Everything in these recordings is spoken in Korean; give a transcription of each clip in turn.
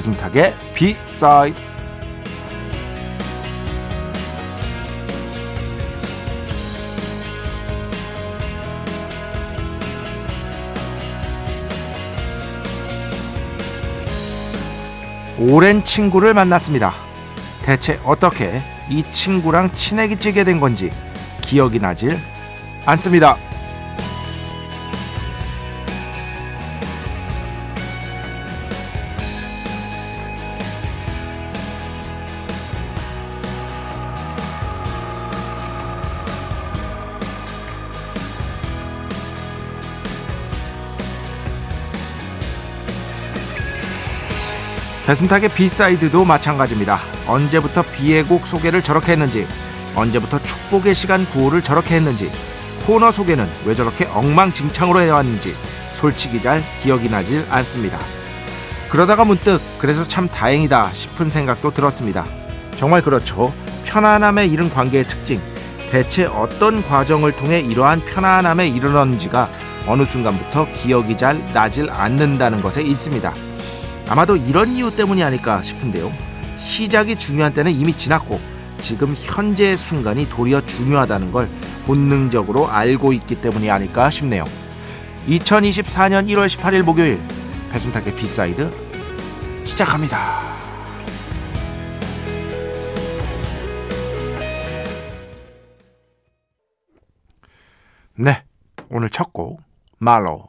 배승탁의 B-side 오랜 친구를 만났습니다. 대체 어떻게 이 친구랑 친해지게 된 건지 기억이 나질 않습니다. 배순탁의 B side도 마찬가지입니다. 언제부터 B의 곡 소개를 저렇게 했는지, 언제부터 축복의 시간 구호를 저렇게 했는지, 코너 소개는 왜 저렇게 엉망진창으로 해왔는지 솔직히 잘 기억이 나질 않습니다. 그러다가 문득 그래서 참 다행이다 싶은 생각도 들었습니다. 정말 그렇죠. 편안함에 이른 관계의 특징. 대체 어떤 과정을 통해 이러한 편안함에 이르렀는지가 어느 순간부터 기억이 잘 나질 않는다는 것에 있습니다. 아마도 이런 이유 때문이 아닐까 싶은데요. 시작이 중요한 때는 이미 지났고 지금 현재의 순간이 도리어 중요하다는 걸 본능적으로 알고 있기 때문이 아닐까 싶네요. 2024년 1월 18일 목요일 배순탁의 B side 시작합니다. 네, 오늘 첫 곡 말로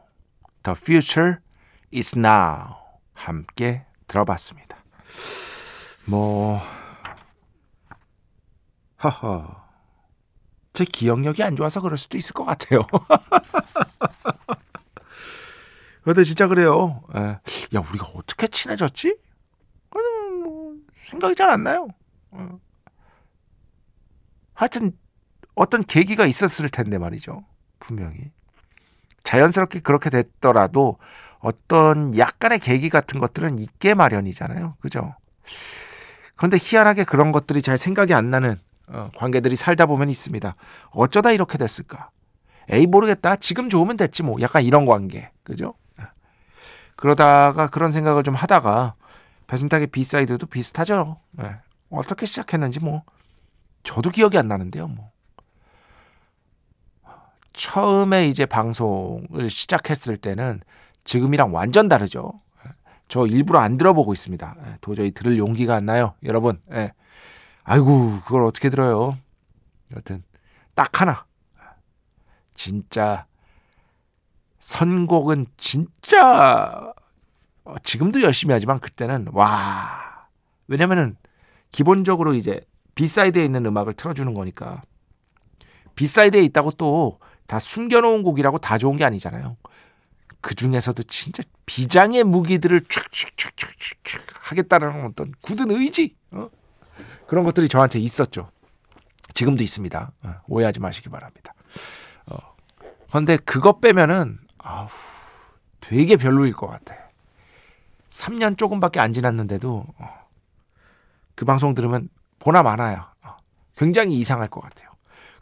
The Future is Now 함께 들어봤습니다. 뭐 하하 제 기억력이 안 좋아서 그럴 수도 있을 것 같아요. 근데 진짜 그래요. 에. 예. 야 우리가 어떻게 친해졌지? 뭐 생각이 잘 안 나요. 어. 하여튼 어떤 계기가 있었을 텐데 말이죠. 분명히 자연스럽게 그렇게 됐더라도 어떤 약간의 계기 같은 것들은 있게 마련이잖아요. 그죠? 그런데 희한하게 그런 것들이 잘 생각이 안 나는 어, 관계들이 살다 보면 있습니다. 어쩌다 이렇게 됐을까? 에이 모르겠다. 지금 좋으면 됐지 뭐. 약간 이런 관계. 그죠? 그러다가 그런 생각을 좀 하다가 배순탁의 비사이드도 비슷하죠. 네. 어떻게 시작했는지 뭐 저도 기억이 안 나는데요. 뭐 처음에 이제 방송을 시작했을 때는 지금이랑 완전 다르죠. 저 일부러 안 들어보고 있습니다. 예, 도저히 들을 용기가 안 나요. 여러분. 예. 아이고, 그걸 어떻게 들어요? 여튼, 딱 하나. 진짜, 선곡은 진짜, 어, 지금도 열심히 하지만 그때는, 와. 왜냐면은, 기본적으로 이제, B side에 있는 음악을 틀어주는 거니까. B side에 있다고 또 다 숨겨놓은 곡이라고 다 좋은 게 아니잖아요. 그 중에서도 진짜 비장의 무기들을 촥촥촥촥촥 하겠다는 어떤 굳은 의지 어? 그런 것들이 저한테 있었죠. 지금도 있습니다. 어, 오해하지 마시기 바랍니다. 어. 그런데 그것 빼면은 아우, 되게 별로일 것 같아. 3년 조금밖에 안 지났는데도 어, 그 방송 들으면 보나 마나요. 어, 굉장히 이상할 것 같아요.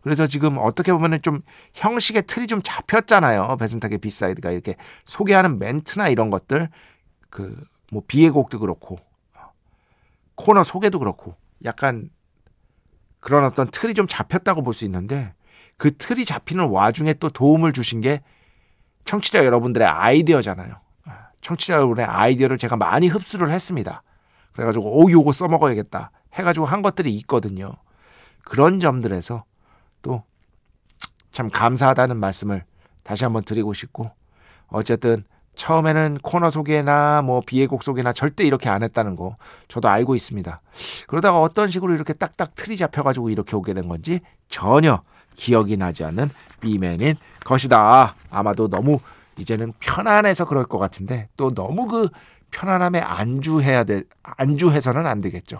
그래서 지금 어떻게 보면은 좀 형식의 틀이 좀 잡혔잖아요. 배순탁의 B side가 이렇게 소개하는 멘트나 이런 것들 그 뭐 B의 곡도 그렇고 코너 소개도 그렇고 약간 그런 어떤 틀이 좀 잡혔다고 볼 수 있는데 그 틀이 잡히는 와중에 또 도움을 주신 게 청취자 여러분들의 아이디어잖아요. 청취자 여러분의 아이디어를 제가 많이 흡수를 했습니다. 그래가지고 오 요거 써먹어야겠다 해가지고 한 것들이 있거든요. 그런 점들에서 또 참 감사하다는 말씀을 다시 한번 드리고 싶고 어쨌든 처음에는 코너 소개나 뭐 비애곡 소개나 절대 이렇게 안 했다는 거 저도 알고 있습니다. 그러다가 어떤 식으로 이렇게 딱딱 틀이 잡혀가지고 이렇게 오게 된 건지 전혀 기억이 나지 않는 B맨인 것이다. 아마도 너무 이제는 편안해서 그럴 것 같은데 또 너무 그 편안함에 안주해야 돼 안주해서는 안 되겠죠.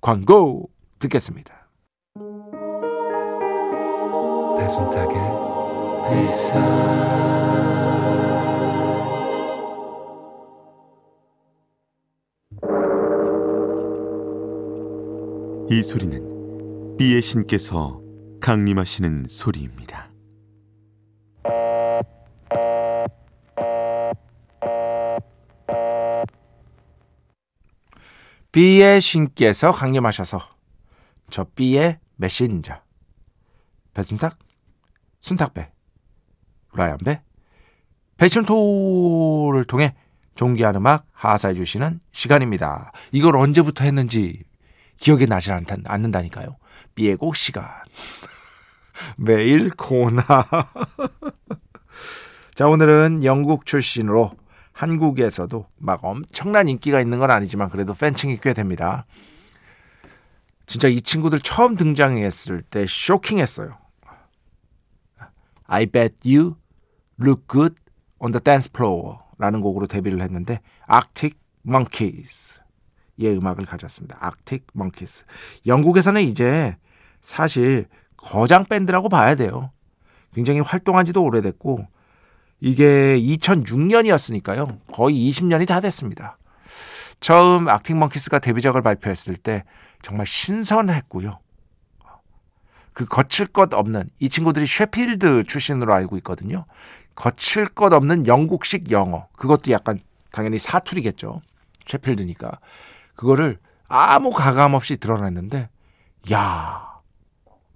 광고 듣겠습니다. 배순탁의 회사 이 소리는 비의 신께서 강림하시는 소리입니다. B의 신께서 강림하셔서 저 B의 메신저 배순탁, 순탁배, 라이언배, 패션토를 통해 존귀한 음악 하사해 주시는 시간입니다. 이걸 언제부터 했는지 기억이 나지 않는다니까요. B의 곡 시간. 매일 코나. 자, 오늘은 영국 출신으로 한국에서도 막 엄청난 인기가 있는 건 아니지만 그래도 팬층이 꽤 됩니다. 진짜 이 친구들 처음 등장했을 때 쇼킹했어요. I bet you look good on the dance floor 라는 곡으로 데뷔를 했는데 Arctic Monkeys 의 음악을 가졌습니다. Arctic Monkeys. 영국에서는 이제 사실 거장 밴드라고 봐야 돼요. 굉장히 활동한 지도 오래됐고 이게 2006년이었으니까요. 거의 20년이 다 됐습니다. 처음 악팅 먼키스가 데뷔작을 발표했을 때 정말 신선했고요. 그 거칠 것 없는 이 친구들이 셰필드 출신으로 알고 있거든요. 거칠 것 없는 영국식 영어 그것도 약간 당연히 사투리겠죠. 셰필드니까 그거를 아무 가감 없이 드러냈는데 야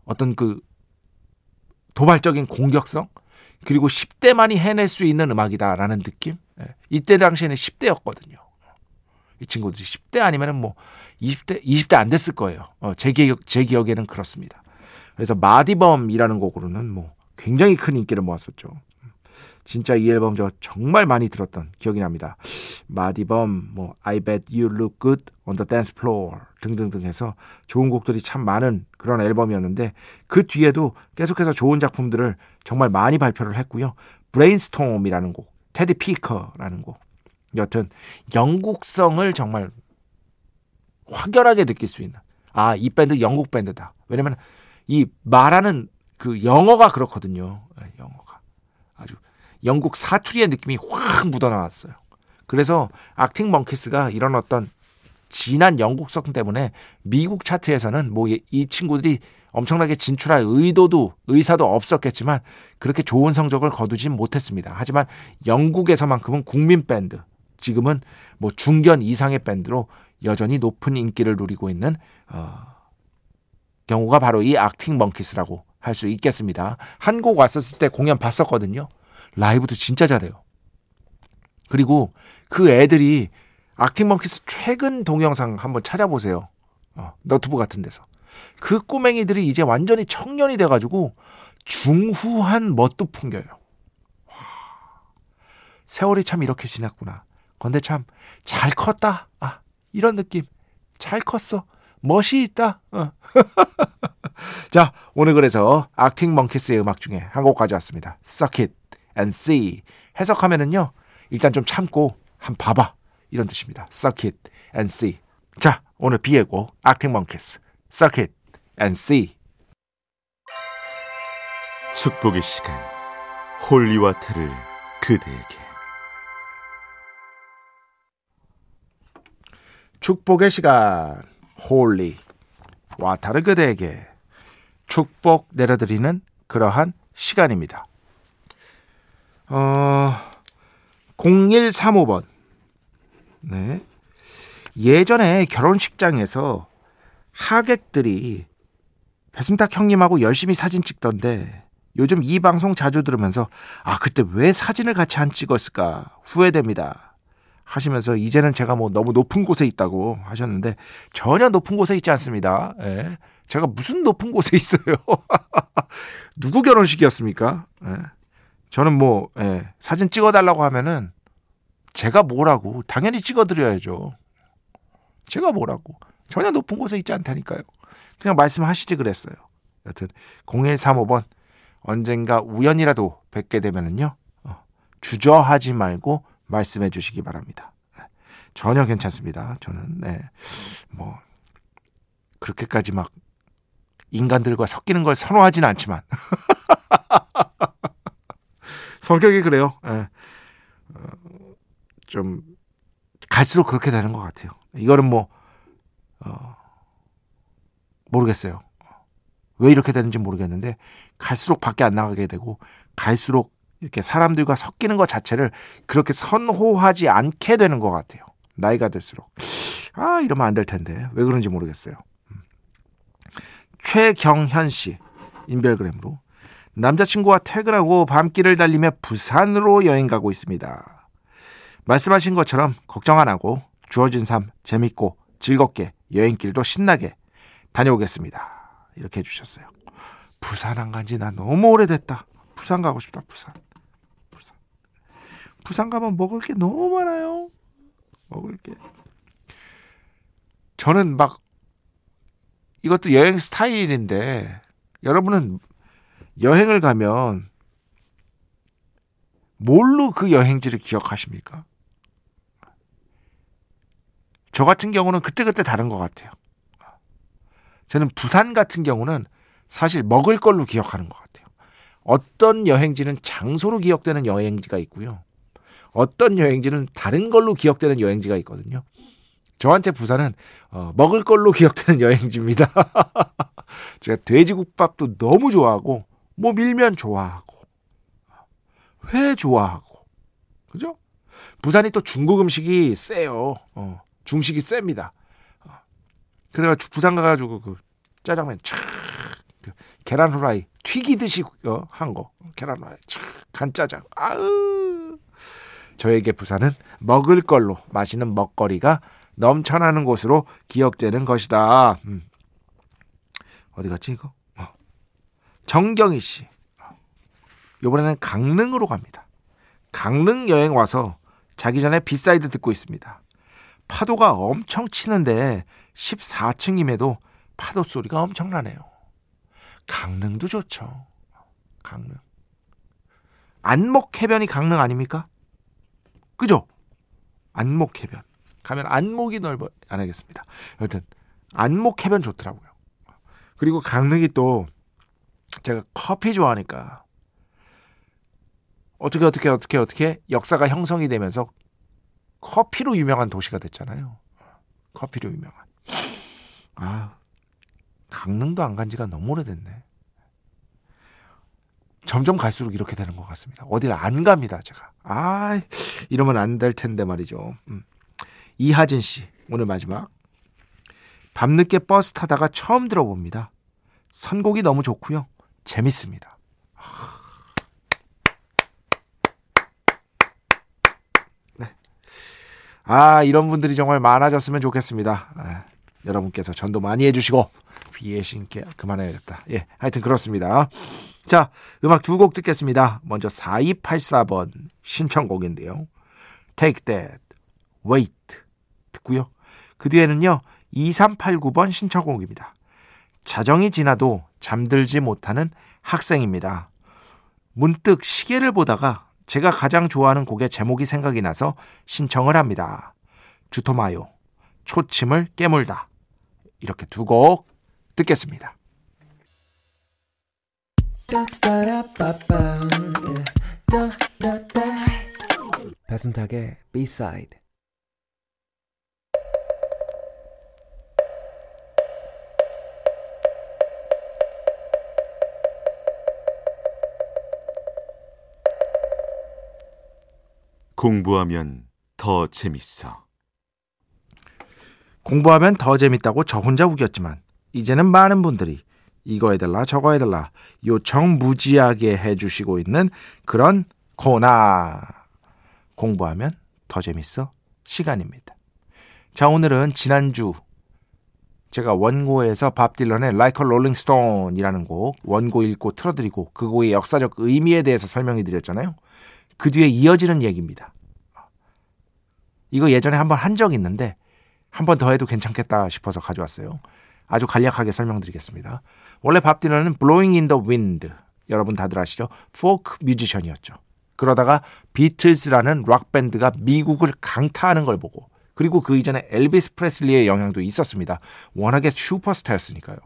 어떤 그 도발적인 공격성 그리고 10대만이 해낼 수 있는 음악이다라는 느낌. 예. 이때 당시에는 10대였거든요. 이 친구들이 10대 아니면은 뭐 20대 20대 안 됐을 거예요. 어, 제 기억 제 기억에는 그렇습니다. 그래서 Mardy Bum이라는 곡으로는 뭐 굉장히 큰 인기를 모았었죠. 진짜 이 앨범 저 정말 많이 들었던 기억이 납니다. Mardy Bum, 뭐 I Bet You Look Good on the Dance Floor 등등등 해서 좋은 곡들이 참 많은 그런 앨범이었는데 그 뒤에도 계속해서 좋은 작품들을 정말 많이 발표를 했고요. Brianstorm이라는 곡, Teddy Picker라는 곡. 여튼 영국성을 정말 확연하게 느낄 수 있는 아, 이 밴드 영국 밴드다. 왜냐면 이 말하는 그 영어가 그렇거든요. 네, 영어가 아주 영국 사투리의 느낌이 확 묻어나왔어요. 그래서 악팅 멍키스가 이런 어떤 진한 영국성 때문에 미국 차트에서는 뭐 이 친구들이 엄청나게 진출할 의도도 의사도 없었겠지만 그렇게 좋은 성적을 거두진 못했습니다. 하지만 영국에서만큼은 국민 밴드 지금은 뭐 중견 이상의 밴드로 여전히 높은 인기를 누리고 있는 어, 경우가 바로 이 악팅 멍키스라고 할 수 있겠습니다. 한국 왔었을 때 공연 봤었거든요. 라이브도 진짜 잘해요. 그리고 그 애들이 악팅먼키스 최근 동영상 한번 찾아보세요. 어, 너튜브 같은 데서. 그 꼬맹이들이 이제 완전히 청년이 돼가지고 중후한 멋도 풍겨요. 와, 세월이 참 이렇게 지났구나. 근데 참 잘 컸다. 아, 이런 느낌. 잘 컸어. 멋이 있다. 어. 자, 오늘 그래서 악팅 멍키스의 음악 중에 한 곡 가져왔습니다. It and See. 해석하면은요. 일단 좀 참고 한 봐봐. 이런 뜻입니다. Suck it and see. 자, 오늘 곡 Arctic Monkeys Suck it and see. 축복의 시간 holy water를 그대에게 축복의 시간 holy water를 그대에게 축복 내려드리는 그러한 시간입니다. 어, 0135번. 네. 예전에 결혼식장에서 하객들이 배순탁 형님하고 열심히 사진 찍던데 요즘 이 방송 자주 들으면서 아, 그때 왜 사진을 같이 안 찍었을까 후회됩니다. 하시면서 이제는 제가 뭐 너무 높은 곳에 있다고 하셨는데 전혀 높은 곳에 있지 않습니다. 예. 제가 무슨 높은 곳에 있어요. 누구 결혼식이었습니까? 예. 저는 뭐 예. 사진 찍어달라고 하면은 제가 뭐라고 당연히 찍어드려야죠. 제가 뭐라고 전혀 높은 곳에 있지 않다니까요. 그냥 말씀하시지 그랬어요. 여튼 0135번 언젠가 우연이라도 뵙게 되면은요 어, 주저하지 말고 말씀해 주시기 바랍니다. 전혀 괜찮습니다. 저는 네. 뭐 그렇게까지 막 인간들과 섞이는 걸 선호하지는 않지만 성격이 그래요. 네. 어, 좀 갈수록 그렇게 되는 것 같아요. 이거는 뭐 어, 모르겠어요. 왜 이렇게 되는지 모르겠는데 갈수록 밖에 안 나가게 되고 갈수록 이렇게 사람들과 섞이는 것 자체를 그렇게 선호하지 않게 되는 것 같아요. 나이가 들수록. 아, 이러면 안 될 텐데. 왜 그런지 모르겠어요. 음. 최경현 씨, 인별그램으로. 남자친구와 퇴근하고 밤길을 달리며 부산으로 여행 가고 있습니다. 말씀하신 것처럼 걱정 안 하고 주어진 삶 재밌고 즐겁게 여행길도 신나게 다녀오겠습니다. 이렇게 해주셨어요. 부산 안 간지 나 너무 오래됐다. 부산 가고 싶다. 부산. 부산. 부산 가면 먹을 게 너무 많아요. 먹을 게. 저는 막 이것도 여행 스타일인데 여러분은 여행을 가면 뭘로 그 여행지를 기억하십니까? 저 같은 경우는 그때그때 다른 것 같아요. 저는 부산 같은 경우는 사실 먹을 걸로 기억하는 것 같아요. 어떤 여행지는 장소로 기억되는 여행지가 있고요. 어떤 여행지는 다른 걸로 기억되는 여행지가 있거든요. 저한테 부산은 어, 먹을 걸로 기억되는 여행지입니다. 제가 돼지국밥도 너무 좋아하고 뭐 밀면 좋아하고 회 좋아하고 그죠? 부산이 또 중국 음식이 세요. 어, 중식이 셉니다. 어, 그래가지고 부산 가가지고 그 짜장면 촥 그 계란 후라이 튀기듯이 어, 한 거. 계란 후라이 촥 간짜장. 아으. 저에게 부산은 먹을 걸로 마시는 먹거리가 넘쳐나는 곳으로 기억되는 것이다. 음. 어디 갔지 이거? 어. 정경희 씨. 이번에는 강릉으로 갑니다. 강릉 여행 와서 자기 전에 B side 듣고 있습니다. 파도가 엄청 치는데 14층임에도 파도 소리가 엄청나네요. 강릉도 좋죠. 강릉. 안목 해변이 강릉 아닙니까? 그죠? 안목 해변. 가면 안목이 넓어 안 하겠습니다. 여튼 안목 해변 좋더라고요. 그리고 강릉이 또 제가 커피 좋아하니까 어떻게 어떻게 어떻게 어떻게 역사가 형성이 되면서 커피로 유명한 도시가 됐잖아요. 커피로 유명한. 아, 강릉도 안 간 지가 너무 오래됐네. 점점 갈수록 이렇게 되는 것 같습니다. 어디를 안 갑니다, 제가. 아, 이러면 안 될 텐데 말이죠. 음. 이하진 씨, 오늘 마지막. 밤늦게 버스 타다가 처음 들어봅니다. 선곡이 너무 좋고요. 재밌습니다. 네. 아, 이런 분들이 정말 많아졌으면 좋겠습니다. 아, 여러분께서 전도 많이 해주시고, 비의 신께 그만해야겠다. 예, 하여튼 그렇습니다. 자, 음악 두 곡 듣겠습니다. 먼저 4284번 신청곡인데요. Take That, Wait 듣고요. 그 뒤에는요. 2389번 신청곡입니다. 자정이 지나도 잠들지 못하는 학생입니다. 문득 시계를 보다가 제가 가장 좋아하는 곡의 제목이 생각이 나서 신청을 합니다. 주토마요, 초침을 깨물다. 이렇게 두 곡 듣겠습니다. 배순탁의 B-side 공부하면 더 재밌어. 공부하면 더 재밌다고 저 혼자 우겼지만 이제는 많은 분들이 이거 해달라 저거 해달라 요청 무지하게 해주시고 있는 그런 코너 공부하면 더 재밌어 시간입니다. 자 오늘은 지난주 제가 원고에서 밥 딜런의 Like a Rolling Stone이라는 곡 원고 읽고 틀어드리고 그 곡의 역사적 의미에 대해서 설명해 드렸잖아요. 그 뒤에 이어지는 얘기입니다. 이거 예전에 한번 한 적 있는데 한 번 더 해도 괜찮겠다 싶어서 가져왔어요. 아주 간략하게 설명드리겠습니다. 원래 밥 딜런은 Blowing in the Wind 여러분 다들 아시죠? 포크 뮤지션이었죠. 그러다가 비틀즈라는 락 밴드가 미국을 강타하는 걸 보고 그리고 그 이전에 엘비스 프레슬리의 영향도 있었습니다. 워낙에 슈퍼스타였으니까요.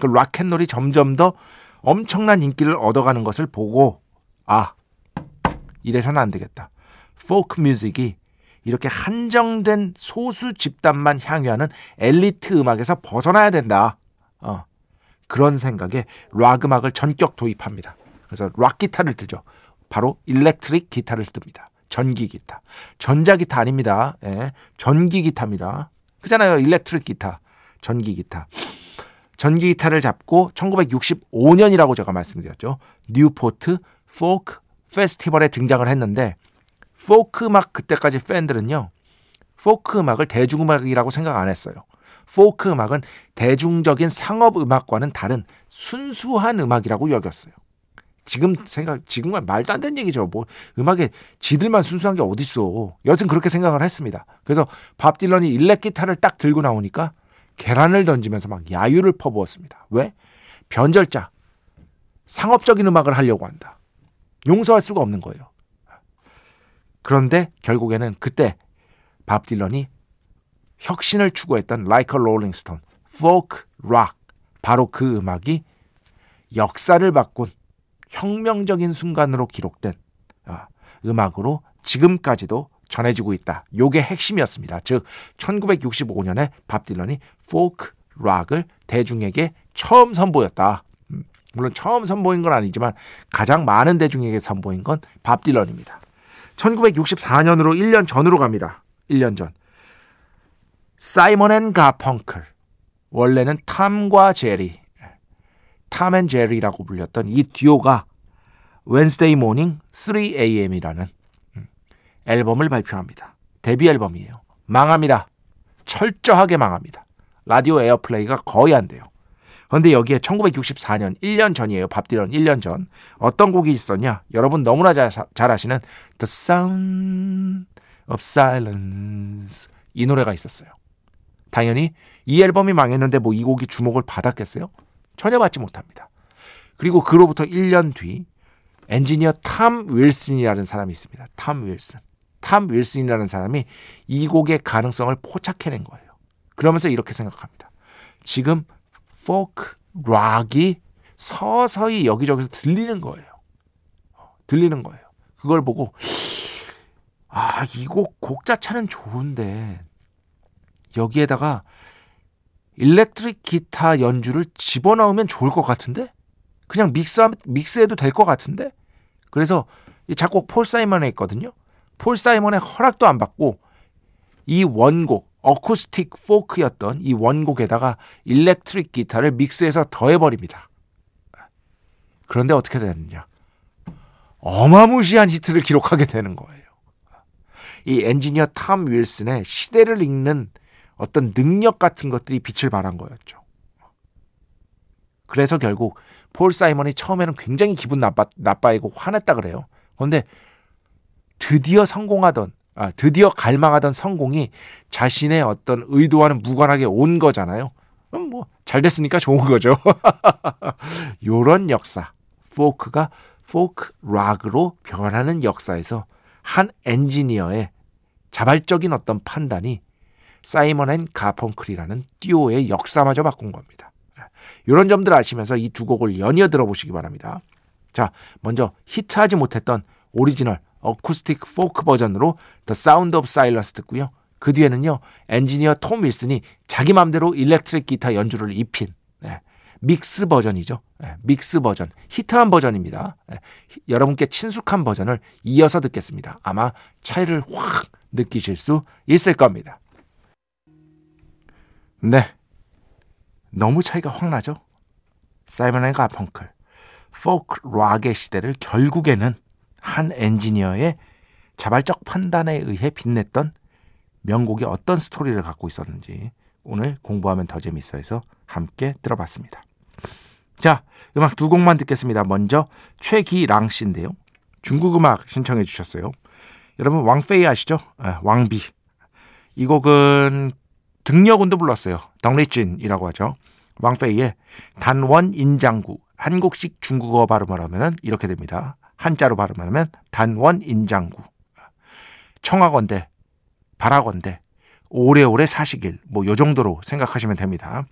그 락앤롤이 점점 더 엄청난 인기를 얻어가는 것을 보고 아 이래서는 안 되겠다. 포크 뮤직이 이렇게 한정된 소수 집단만 향유하는 엘리트 음악에서 벗어나야 된다. 어, 그런 생각에 락 음악을 전격 도입합니다. 그래서 락 기타를 들죠. 바로 일렉트릭 기타를 듭니다. 전기 기타. 전자 기타 아닙니다. 예, 전기 기타입니다. 그잖아요. 일렉트릭 기타. 전기 기타. 전기 기타를 잡고 1965년이라고 제가 말씀드렸죠. 뉴포트 포크 페스티벌에 등장을 했는데 포크 음악 그때까지 팬들은요. 포크 음악을 대중음악이라고 생각 안 했어요. 포크 음악은 대중적인 상업 음악과는 다른 순수한 음악이라고 여겼어요. 지금 생각 지금은 말도 안 되는 얘기죠. 뭐 음악에 지들만 순수한 게 어딨어. 여튼 그렇게 생각을 했습니다. 그래서 밥 딜런이 일렉 기타를 딱 들고 나오니까 계란을 던지면서 막 야유를 퍼부었습니다. 왜? 변절자. 상업적인 음악을 하려고 한다. 용서할 수가 없는 거예요. 그런데 결국에는 그때 밥 딜런이 혁신을 추구했던 Rolling Stone, folk rock 바로 그 음악이 역사를 바꾼 혁명적인 순간으로 기록된 음악으로 지금까지도 전해지고 있다. 요게 핵심이었습니다. 즉 1965년에 밥 딜런이 포크 락을 대중에게 처음 선보였다. 물론 처음 선보인 건 아니지만 가장 많은 대중에게 선보인 건 밥 딜런입니다. 1964년으로 1년 전으로 갑니다. 1년 전. 사이먼 앤 가펑클. 원래는 탐과 제리. 탐 앤 제리라고 불렸던 이 듀오가 Wednesday Morning 3AM이라는 음, 앨범을 발표합니다. 데뷔 앨범이에요. 망합니다. 철저하게 망합니다. 라디오 airplay가 거의 안 돼요. 그런데 여기에 1964년 1년 전이에요. 밥 딜런 1년 전. 어떤 곡이 있었냐? 여러분 너무나 잘, 잘 아시는 The Sound of Silence 이 노래가 있었어요. 당연히 이 앨범이 망했는데 뭐 이 곡이 주목을 받았겠어요? 전혀 받지 못합니다. 그리고 그로부터 1년 뒤 엔지니어 탐 윌슨이라는 사람이 있습니다. 탐 윌슨. 탐 윌슨이라는 사람이 이 곡의 가능성을 포착해낸 거예요. 그러면서 이렇게 생각합니다. 지금 포크 락이 서서히 여기저기서 들리는 거예요. 들리는 거예요. 그걸 보고 아, 이 곡 곡 자체는 좋은데 여기에다가 일렉트릭 기타 연주를 집어넣으면 좋을 것 같은데? 그냥 믹스 믹스해도 될 것 같은데? 그래서 이 작곡 폴 사이먼이 했거든요. 폴 사이먼의 허락도 안 받고 이 원곡 어쿠스틱 포크였던 이 원곡에다가 일렉트릭 기타를 믹스해서 더해버립니다. 그런데 어떻게 되느냐? 어마무시한 히트를 기록하게 되는 거예요. 이 엔지니어 탐 윌슨의 시대를 읽는 어떤 능력 같은 것들이 빛을 발한 거였죠. 그래서 결국 폴 사이먼이 처음에는 굉장히 기분 나빠, 나빠이고 화냈다 그래요. 그런데 드디어 성공하던, 아, 드디어 갈망하던 성공이 자신의 어떤 의도와는 무관하게 온 거잖아요. 그럼 뭐, 잘 됐으니까 좋은 거죠. 요런 역사. 포크가 포크 락으로 변하는 역사에서 한 엔지니어의 자발적인 어떤 판단이 사이먼 앤 가펑클이라는 듀오의 역사마저 바꾼 겁니다. 이런 점들 아시면서 이 두 곡을 연이어 들어보시기 바랍니다. 자, 먼저 히트하지 못했던 오리지널 어쿠스틱 포크 버전으로 The Sound of Silence 듣고요. 그 뒤에는요 엔지니어 톰 윌슨이 자기 맘대로 일렉트릭 기타 연주를 입힌 리믹스 버전이죠. 네, 리믹스 버전 히트한 버전입니다. 네, 여러분께 친숙한 버전을 이어서 듣겠습니다. 아마 차이를 확 느끼실 수 있을 겁니다. 네, 너무 차이가 확 나죠. 사이먼 앤 가 펑클 포크 락의 시대를 결국에는 한 엔지니어의 자발적 판단에 의해 빛냈던 명곡이 어떤 스토리를 갖고 있었는지 오늘 공부하면 더 재밌어 해서 함께 들어봤습니다. 자, 음악 두 곡만 듣겠습니다. 먼저 최기랑 씨인데요. 중국 음악 신청해 주셨어요. 여러분 왕페이 아시죠? 아, 왕비. 이 곡은 등려군도 불렀어요. 덩리진이라고 하죠. 왕페이의 단원 인장구 한국식 중국어 발음을 하면 이렇게 됩니다. 한자로 발음하면 단원 인장구. 청하건대 바라건대 오래오래 사시길 뭐 요 정도로 생각하시면 됩니다.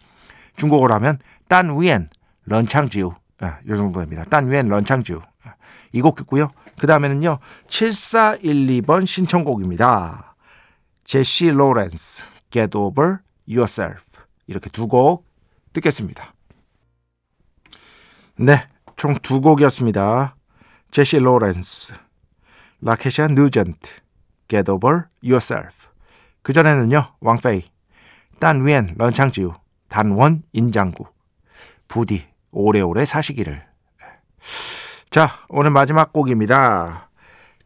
중국어로 하면 딴 위엔 런창지우 아, 요 정도 됩니다. 딴 위엔 런창지우 아, 이곡 듣고요. 그 다음에는요 7412번 신청곡입니다. 제시 로렌스 Get Over Yourself 이렇게 두 곡 듣겠습니다. 네, 총 두 곡이었습니다. 제시 로렌스, 라케샤 누전트, Get Over Yourself. 그 전에는요, 왕페이, 但愿人长久, 단원인장구, 부디 오래오래 사시기를. 자, 오늘 마지막 곡입니다.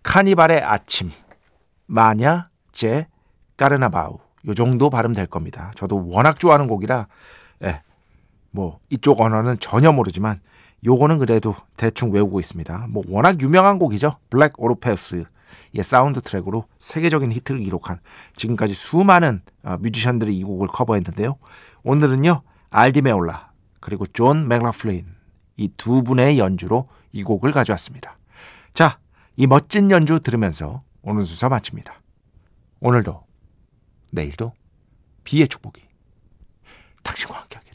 카니발의 아침, Manhã de Carnaval. 요 정도 발음 될 겁니다. 저도 워낙 좋아하는 곡이라, 예, 뭐 이쪽 언어는 전혀 모르지만 요거는 그래도 대충 외우고 있습니다. 뭐 워낙 유명한 곡이죠. 블랙 오르페우스의 사운드 트랙으로 세계적인 히트를 기록한 지금까지 수많은 어, 뮤지션들이 이 곡을 커버했는데요. 오늘은요. 알디 메올라 그리고 존 맥라플레인 이 두 분의 연주로 이 곡을 가져왔습니다. 자, 이 멋진 연주 들으면서 오늘 수사 마칩니다. 오늘도 내일도 비의 축복이 당신과 함께하게